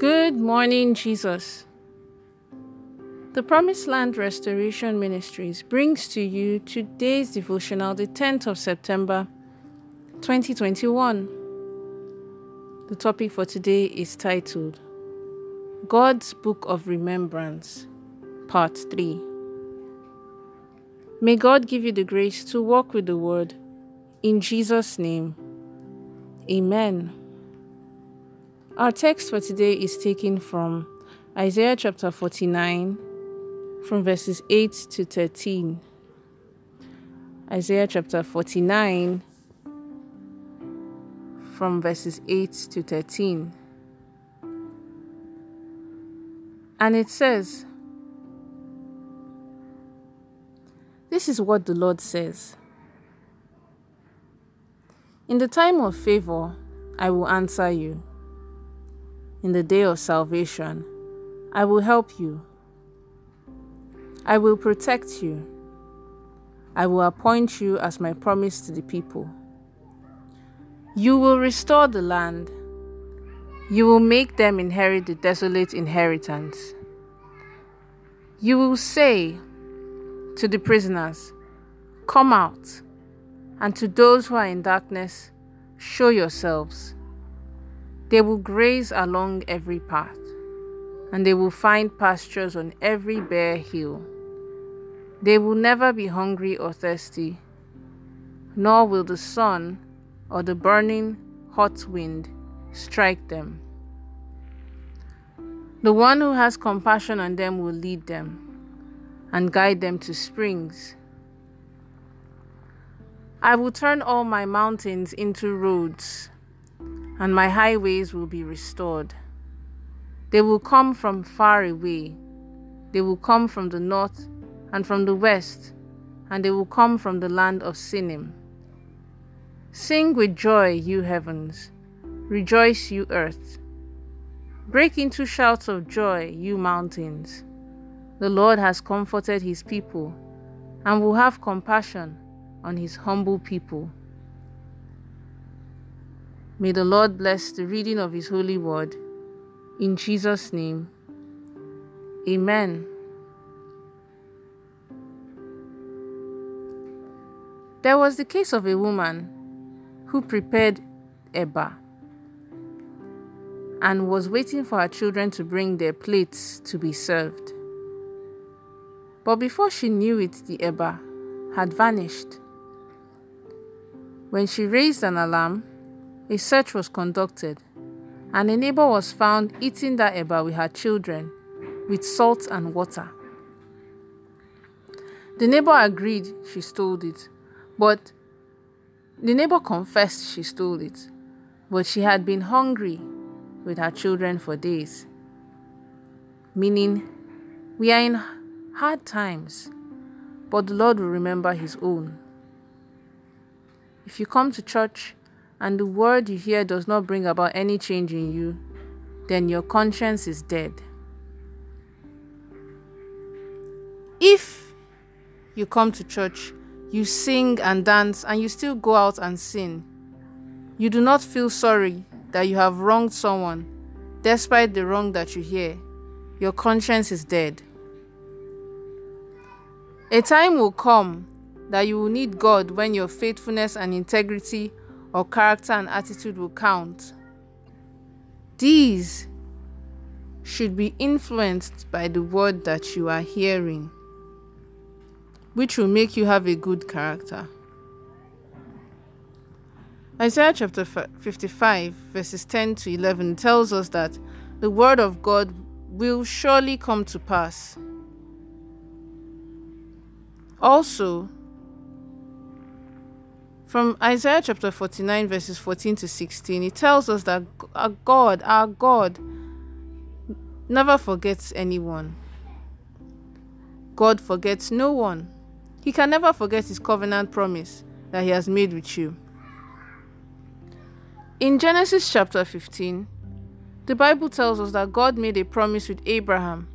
Good morning, Jesus. The Promised Land Restoration Ministries brings to you today's devotional, the 10th of September 2021. The topic for today is titled God's Book of Remembrance, Part 3. May God give you the grace to walk with the Word. In Jesus' name, Amen. Our text for today is taken from Isaiah chapter 49, from verses 8 to 13. Isaiah chapter 49, from verses 8 to 13. And it says, This is what the Lord says. In the time of favor, I will answer you. In the day of salvation, I will help you. I will protect you. I will appoint you as my promise to the people. You will restore the land. You will make them inherit the desolate inheritance. You will say to the prisoners, Come out, and to those who are in darkness, show yourselves. They will graze along every path, and they will find pastures on every bare hill. They will never be hungry or thirsty, nor will the sun or the burning hot wind strike them. The one who has compassion on them will lead them and guide them to springs. I will turn all my mountains into roads, and my highways will be restored. They will come from far away. They will come from the north and from the west, and they will come from the land of Sinim. Sing with joy, you heavens. Rejoice, you earth. Break into shouts of joy, you mountains. The Lord has comforted his people and will have compassion on his humble people. May the Lord bless the reading of his holy word. In Jesus' name, Amen. There was the case of a woman who prepared eba and was waiting for her children to bring their plates to be served. But before she knew it, the eba had vanished. When she raised an alarm, a search was conducted, and a neighbor was found eating that eba with her children with salt and water. The neighbor agreed she stole it, but the neighbor confessed she stole it, but she had been hungry with her children for days. Meaning, we are in hard times, but the Lord will remember His own. If you come to church and the word you hear does not bring about any change in you, then your conscience is dead. If you come to church, you sing and dance, and you still go out and sin, you do not feel sorry that you have wronged someone, despite the wrong that you hear, your conscience is dead. A time will come that you will need God when your faithfulness and integrity or character and attitude will count. These should be influenced by the word that you are hearing, which will make you have a good character. Isaiah chapter 55, verses 10 to 11 tells us that the word of God will surely come to pass. Also, from Isaiah chapter 49, verses 14 to 16, it tells us that our God, our God, never forgets anyone. God forgets no one. He can never forget his covenant promise that he has made with you. In Genesis chapter 15, the Bible tells us that God made a promise with Abraham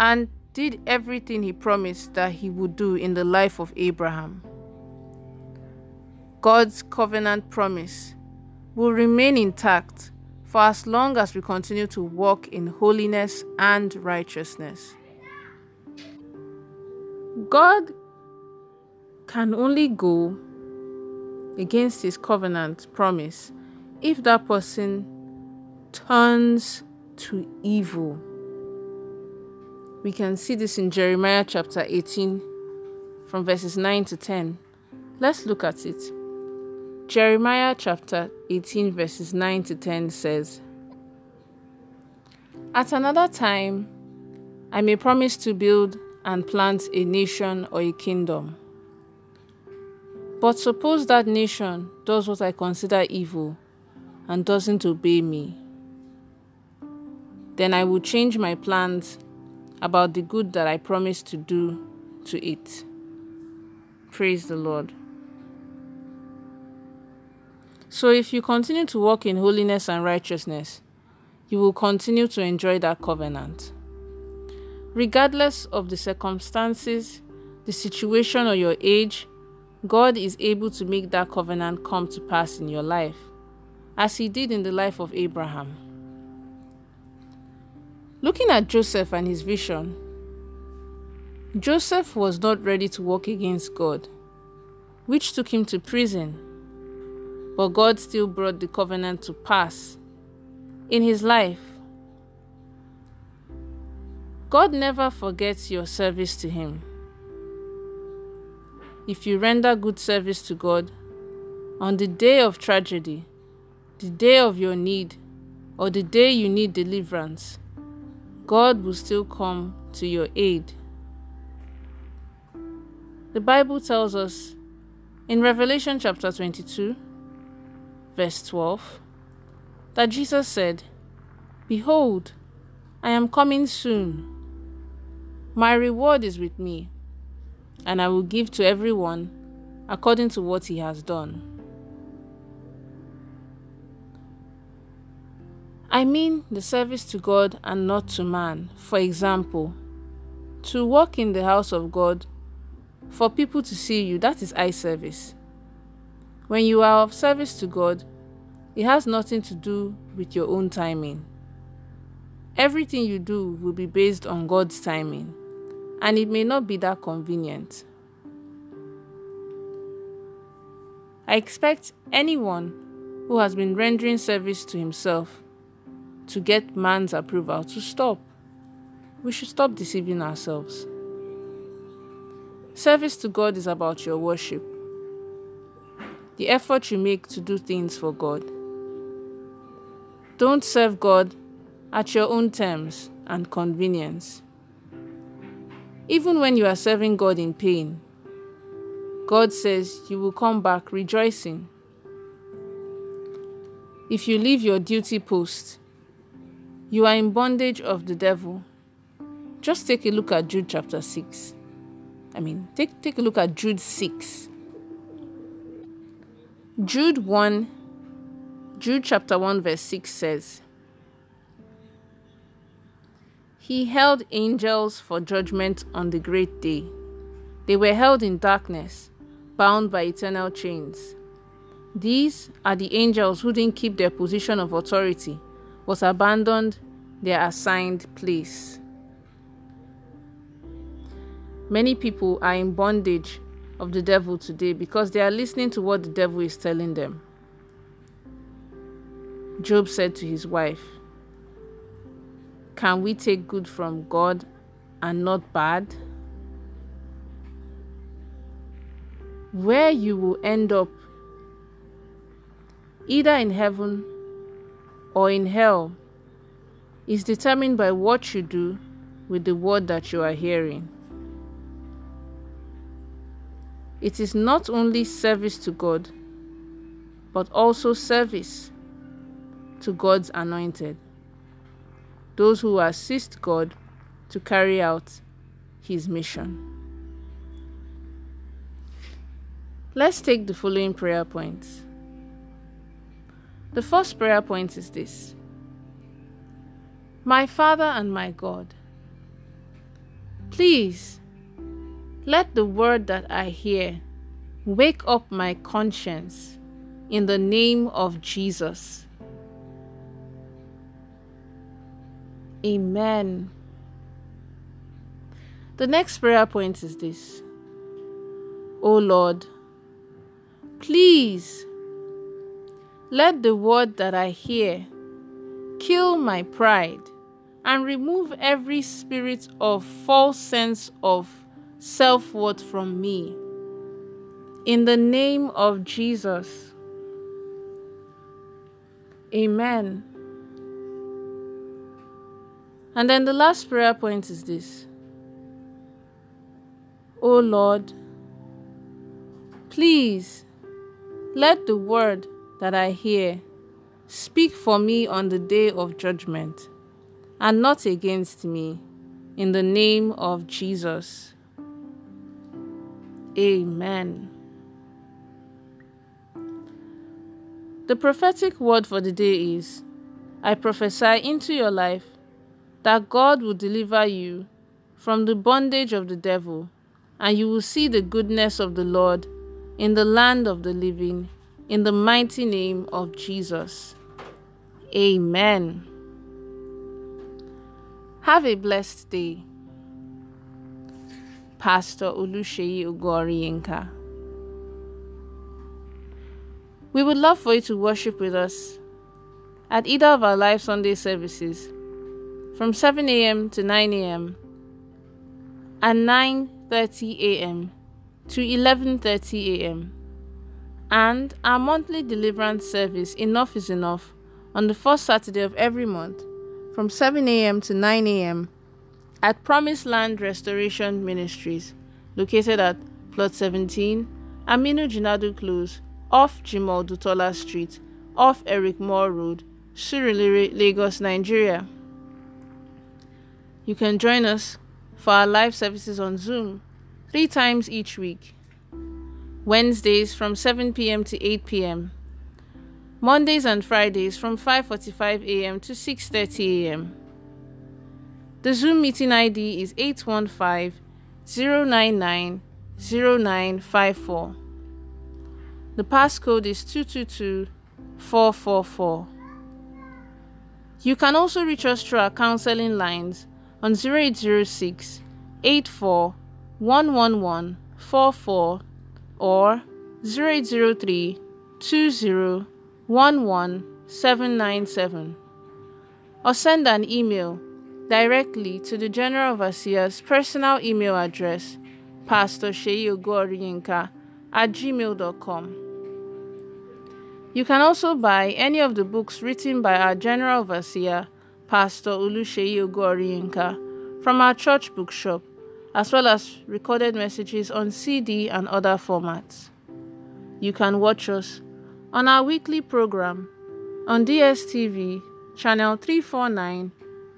and did everything he promised that he would do in the life of Abraham. God's covenant promise will remain intact for as long as we continue to walk in holiness and righteousness. God can only go against his covenant promise if that person turns to evil. We can see this in Jeremiah chapter 18 from verses 9 to 10. Let's look at it. Jeremiah chapter 18, verses 9 to 10 says, At another time, I may promise to build and plant a nation or a kingdom. But suppose that nation does what I consider evil and doesn't obey me. Then I will change my plans about the good that I promised to do to it. Praise the Lord. So, if you continue to walk in holiness and righteousness, you will continue to enjoy that covenant. Regardless of the circumstances, the situation, or your age, God is able to make that covenant come to pass in your life, as He did in the life of Abraham. Looking at Joseph and his vision, Joseph was not ready to walk against God, which took him to prison. But God still brought the covenant to pass in his life God never forgets your service to Him. If you render good service to God, on the day of tragedy, the day of your need, or the day you need deliverance, God will still come to your aid. The Bible tells us in Revelation chapter 22, verse 12, that Jesus said, Behold, I am coming soon my reward is with me, and I will give to everyone according to what he has done. I mean the service to God and not to man. For example, to work in the house of God, for people to see you, that is eye service. When you are of service to God, it has nothing to do with your own timing. Everything you do will be based on God's timing and it may not be that convenient. I expect anyone who has been rendering service to himself to get man's approval to stop. We should stop deceiving ourselves. Service to God is about your worship, the effort you make to do things for God. Don't serve God at your own terms and convenience. Even when you are serving God in pain, God says you will come back rejoicing. If you leave your duty post, you are in bondage of the devil. Just take a look at Jude chapter 6. I mean, take, take a look at Jude 6. Jude 1, Jude chapter 1, verse 6 says, he held angels for judgment on the great day. They were held in darkness, bound by eternal chains. These are the angels who didn't keep their position of authority, but abandoned their assigned place. Many people are in bondage of the devil today because they are listening to what the devil is telling them. Job said to his wife, can we take good from God and not bad? Where you will end up, either in heaven or in hell, is determined by what you do with the word that you are hearing. It is not only service to God, but also service to God's anointed those who assist God to carry out His mission. Let's take the following prayer points. The first prayer point is this My Father and my God, please let the word that I hear wake up my conscience in the name of Jesus. Amen. The next prayer point is this O Lord, please let the word that I hear kill my pride and remove every spirit of false sense of self worth from me. In the name of Jesus. Amen. And then the last prayer point is this O Lord, please let the word that I hear speak for me on the day of judgment and not against me. In the name of Jesus. Amen. The prophetic word for the day is I prophesy into your life that God will deliver you from the bondage of the devil, and you will see the goodness of the Lord in the land of the living, in the mighty name of Jesus. Amen. Have a blessed day. Pastor Olusheyi Ugoriinka. We would love for you to worship with us at either of our live Sunday services from 7 a.m. to 9 a.m. and 9:30 a.m. to 11:30 a.m. and our monthly deliverance service Enough is Enough on the first Saturday of every month from 7 a.m. to 9 a.m. at Promised Land Restoration Ministries located at plot 17 Aminu Jinadu Close off Jimoh Dutola Street off Eric Moore Road, Surulere, Lagos, Nigeria. You can join us for our live services on Zoom three times each week. Wednesdays from 7 p.m. to 8 p.m. Mondays and Fridays from 5:45 a.m. to 6:30 a.m. The Zoom meeting ID is 815-099-0954. The passcode is 222444. You can also reach us through our counseling lines on 0806 84 111 44 or 0803 20 11 797 or send an email directly to the General Overseer's personal email address, Pastor Sheyi at gmail.com. You can also buy any of the books written by our General Overseer, Pastor Olusheyi Ogoriyinka, from our church bookshop, as well as recorded messages on CD and other formats. You can watch us on our weekly program on DSTV, channel 349,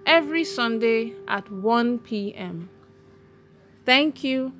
every Sunday at 1 p.m. Thank you